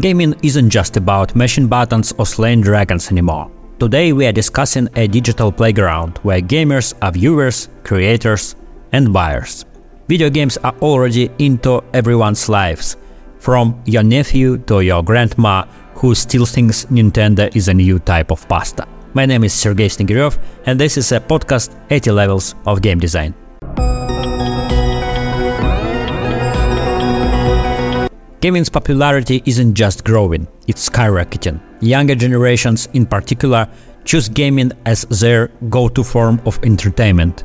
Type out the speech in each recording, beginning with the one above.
Gaming isn't just about mashing buttons or slaying dragons anymore. Today we are discussing a digital playground where gamers are viewers, creators, and buyers. Video games are already into everyone's lives, from your nephew to your grandma who still thinks Nintendo is a new type of pasta. My name is Sergey Snegiryov, and this is a podcast 80 Levels of Game Design. Gaming's popularity isn't just growing, it's skyrocketing. Younger generations, in particular, choose gaming as their go to form of entertainment,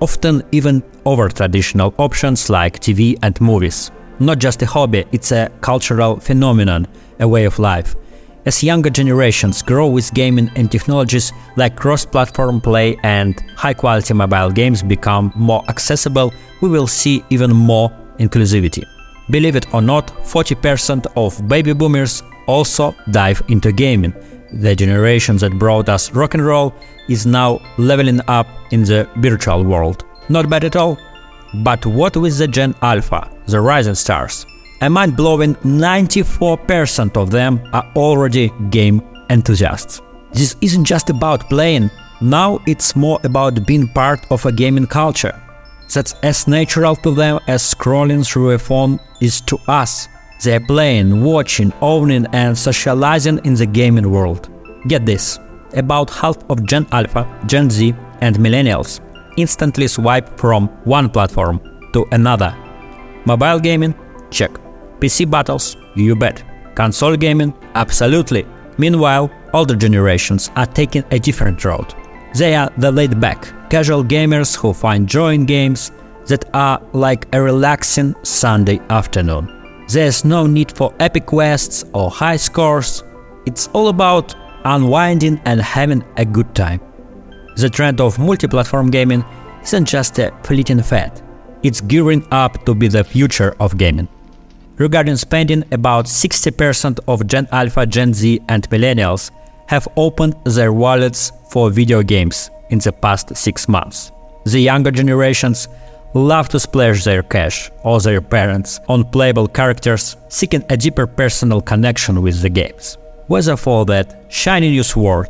often even over traditional options like TV and movies. Not just a hobby, it's a cultural phenomenon, a way of life. As younger generations grow with gaming and technologies like cross platform play and high quality mobile games become more accessible, we will see even more inclusivity. Believe it or not, 40% of baby boomers also dive into gaming. The generation that brought us rock and roll is now leveling up in the virtual world. Not bad at all. But what with the Gen Alpha, the rising stars? A mind blowing 94% of them are already game enthusiasts. This isn't just about playing, now it's more about being part of a gaming culture that's as natural to them as scrolling through a phone is to us. They're playing, watching, owning, and socializing in the gaming world. Get this about half of Gen Alpha, Gen Z, and Millennials instantly swipe from one platform to another. Mobile gaming? Check. PC battles? You bet. Console gaming? Absolutely. Meanwhile, older generations are taking a different road. They are the laid back, casual gamers who find joy in games that are like a relaxing Sunday afternoon. There's no need for epic quests or high scores, it's all about unwinding and having a good time. The trend of multi platform gaming isn't just a fleeting fad, it's gearing up to be the future of gaming. Regarding spending, about 60% of Gen Alpha, Gen Z, and Millennials have opened their wallets for video games in the past six months. The younger generations love to splash their cash or their parents on playable characters, seeking a deeper personal connection with the games. Whether for that shiny new sword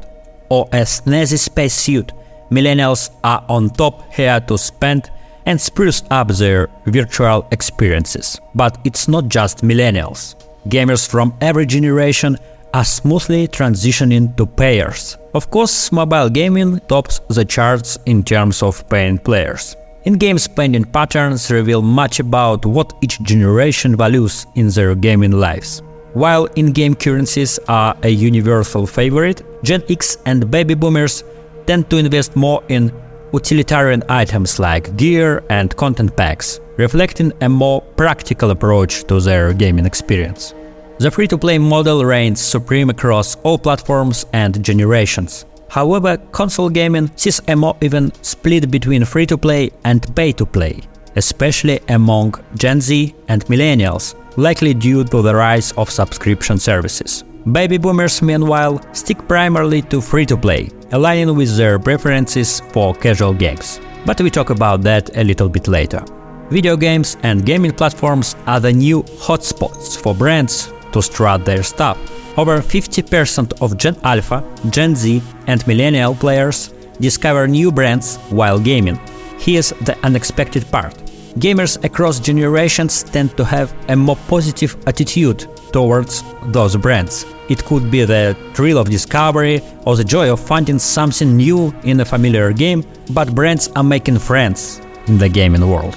or a snazzy spacesuit, millennials are on top here to spend and spruce up their virtual experiences. But it's not just millennials. Gamers from every generation are smoothly transitioning to payers. Of course, mobile gaming tops the charts in terms of paying players. In-game spending patterns reveal much about what each generation values in their gaming lives. While in-game currencies are a universal favorite, Gen X and baby boomers tend to invest more in utilitarian items like gear and content packs, reflecting a more practical approach to their gaming experience. The free-to-play model reigns supreme across all platforms and generations. However, console gaming sees a more even split between free-to-play and pay-to-play, especially among Gen Z and millennials, likely due to the rise of subscription services. Baby boomers, meanwhile, stick primarily to free-to-play, aligning with their preferences for casual games. But we talk about that a little bit later. Video games and gaming platforms are the new hotspots for brands to strut their stuff. Over 50% of Gen Alpha, Gen Z, and Millennial players discover new brands while gaming. Here's the unexpected part. Gamers across generations tend to have a more positive attitude towards those brands. It could be the thrill of discovery or the joy of finding something new in a familiar game, but brands are making friends in the gaming world.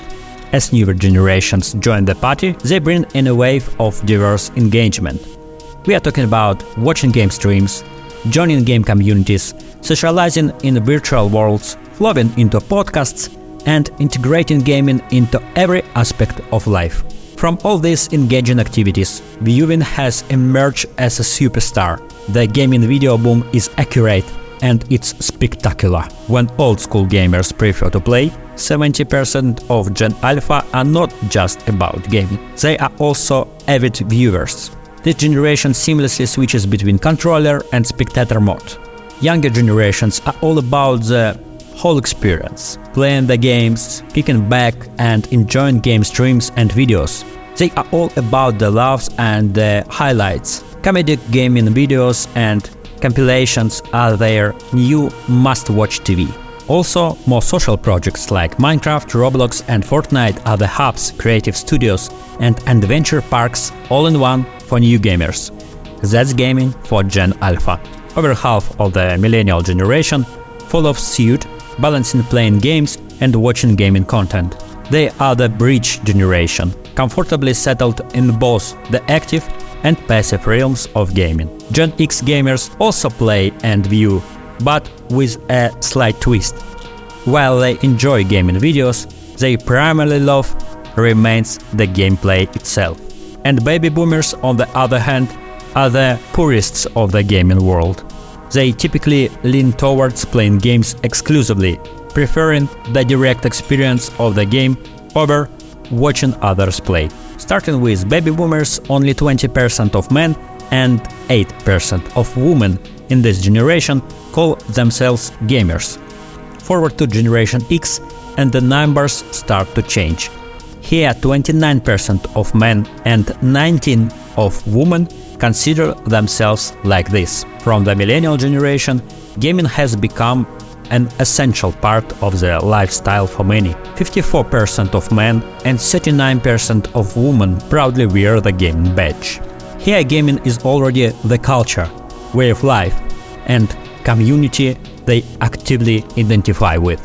As newer generations join the party, they bring in a wave of diverse engagement. We are talking about watching game streams, joining game communities, socializing in virtual worlds, flowing into podcasts, and integrating gaming into every aspect of life. From all these engaging activities, viewing has emerged as a superstar. The gaming video boom is accurate and it's spectacular. When old school gamers prefer to play, 70% of Gen Alpha are not just about gaming, they are also avid viewers. This generation seamlessly switches between controller and spectator mode. Younger generations are all about the whole experience, playing the games, kicking back and enjoying game streams and videos. They are all about the loves and the highlights, Comedic gaming videos and compilations are their new must watch TV. Also, more social projects like Minecraft, Roblox, and Fortnite are the hubs, creative studios, and adventure parks all in one for new gamers. That's gaming for Gen Alpha. Over half of the millennial generation follows suit, balancing playing games and watching gaming content. They are the bridge generation, comfortably settled in both the active and passive realms of gaming. Gen X gamers also play and view, but with a slight twist. While they enjoy gaming videos, they primarily love remains the gameplay itself. And baby boomers, on the other hand, are the purists of the gaming world. They typically lean towards playing games exclusively, preferring the direct experience of the game over watching others play. Starting with baby boomers, only 20% of men and 8% of women in this generation call themselves gamers. Forward to Generation X, and the numbers start to change. Here, 29% of men and 19 of women consider themselves like this. From the millennial generation, gaming has become an essential part of the lifestyle for many. 54% of men and 39% of women proudly wear the gaming badge. Here gaming is already the culture, way of life, and community they actively identify with.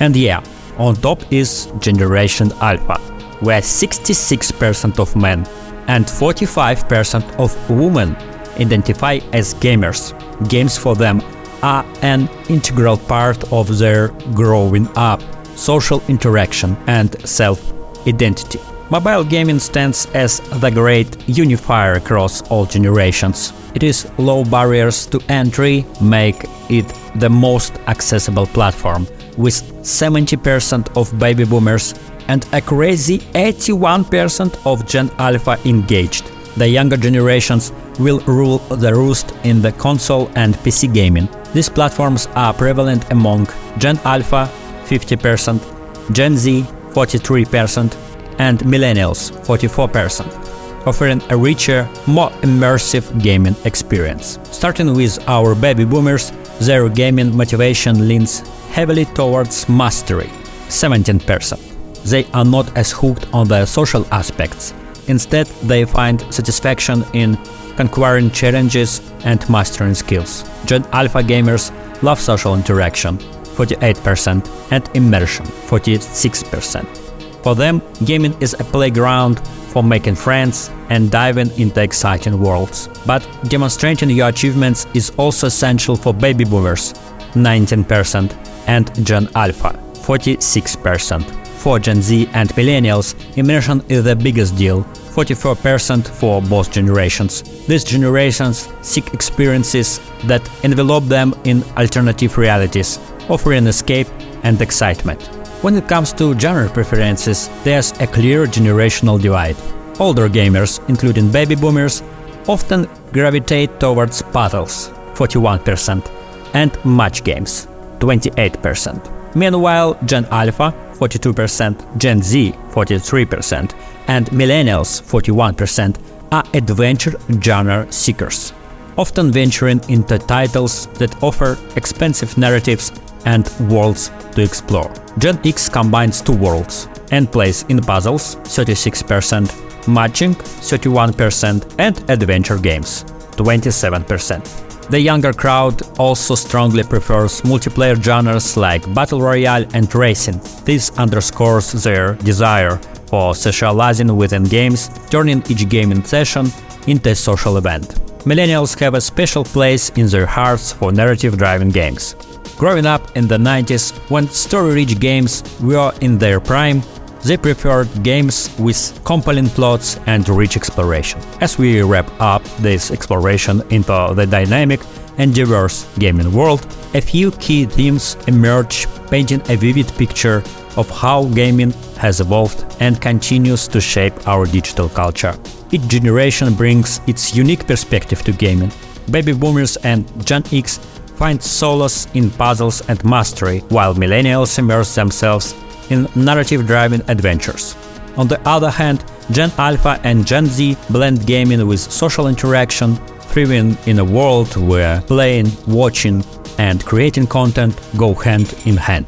And yeah, on top is Generation Alpha, where 66% of men and 45% of women identify as gamers. Games for them are an integral part of their growing up, social interaction, and self identity. Mobile gaming stands as the great unifier across all generations. Its low barriers to entry make it the most accessible platform, with 70% of baby boomers and a crazy 81% of Gen Alpha engaged. The younger generations will rule the roost in the console and PC gaming. These platforms are prevalent among Gen Alpha 50%, Gen Z 43%, and Millennials 44%, offering a richer, more immersive gaming experience. Starting with our baby boomers, their gaming motivation leans heavily towards mastery 17% they are not as hooked on the social aspects. Instead, they find satisfaction in conquering challenges and mastering skills. Gen Alpha gamers love social interaction, 48%, and immersion, 46%. For them, gaming is a playground for making friends and diving into exciting worlds. But demonstrating your achievements is also essential for baby boomers, 19%, and Gen Alpha, 46% for Gen Z and millennials, immersion is the biggest deal, 44% for both generations. These generations seek experiences that envelop them in alternative realities, offering escape and excitement. When it comes to genre preferences, there's a clear generational divide. Older gamers, including baby boomers, often gravitate towards puzzles, 41%, and match games, 28%. Meanwhile, Gen Alpha 42%, Gen Z 43%, and Millennials 41% are adventure genre seekers, often venturing into titles that offer expensive narratives and worlds to explore. Gen X combines two worlds and plays in puzzles 36%, matching 31%, and adventure games 27%. The younger crowd also strongly prefers multiplayer genres like Battle Royale and Racing. This underscores their desire for socializing within games, turning each gaming session into a social event. Millennials have a special place in their hearts for narrative driven games. Growing up in the 90s, when story rich games were in their prime, they preferred games with compelling plots and rich exploration. As we wrap up this exploration into the dynamic and diverse gaming world, a few key themes emerge, painting a vivid picture of how gaming has evolved and continues to shape our digital culture. Each generation brings its unique perspective to gaming. Baby boomers and Gen X find solace in puzzles and mastery, while millennials immerse themselves in narrative driven adventures. On the other hand, Gen Alpha and Gen Z blend gaming with social interaction, thriving in a world where playing, watching, and creating content go hand in hand.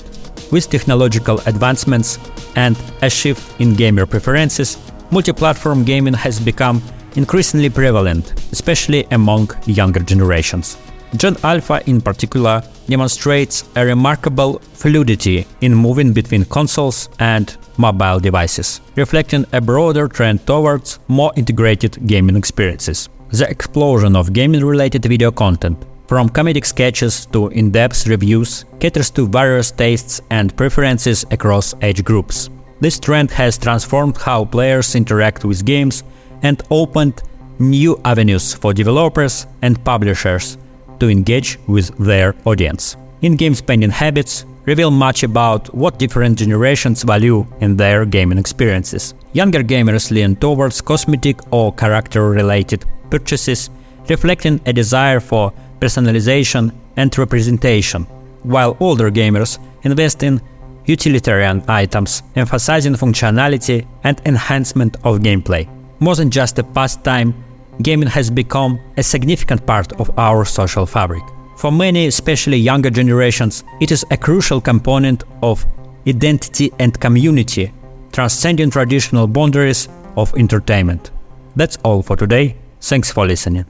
With technological advancements and a shift in gamer preferences, multi-platform gaming has become increasingly prevalent, especially among younger generations. Gen Alpha in particular demonstrates a remarkable fluidity in moving between consoles and mobile devices, reflecting a broader trend towards more integrated gaming experiences. The explosion of gaming-related video content, from comedic sketches to in-depth reviews, caters to various tastes and preferences across age groups. This trend has transformed how players interact with games and opened new avenues for developers and publishers to engage with their audience. In-game spending habits reveal much about what different generations value in their gaming experiences. Younger gamers lean towards cosmetic or character-related purchases, reflecting a desire for personalization and representation, while older gamers invest in utilitarian items, emphasizing functionality and enhancement of gameplay. More than just a pastime, gaming has become a significant part of our social fabric. For many, especially younger generations, it is a crucial component of identity and community, transcending traditional boundaries of entertainment. That's all for today. Thanks for listening.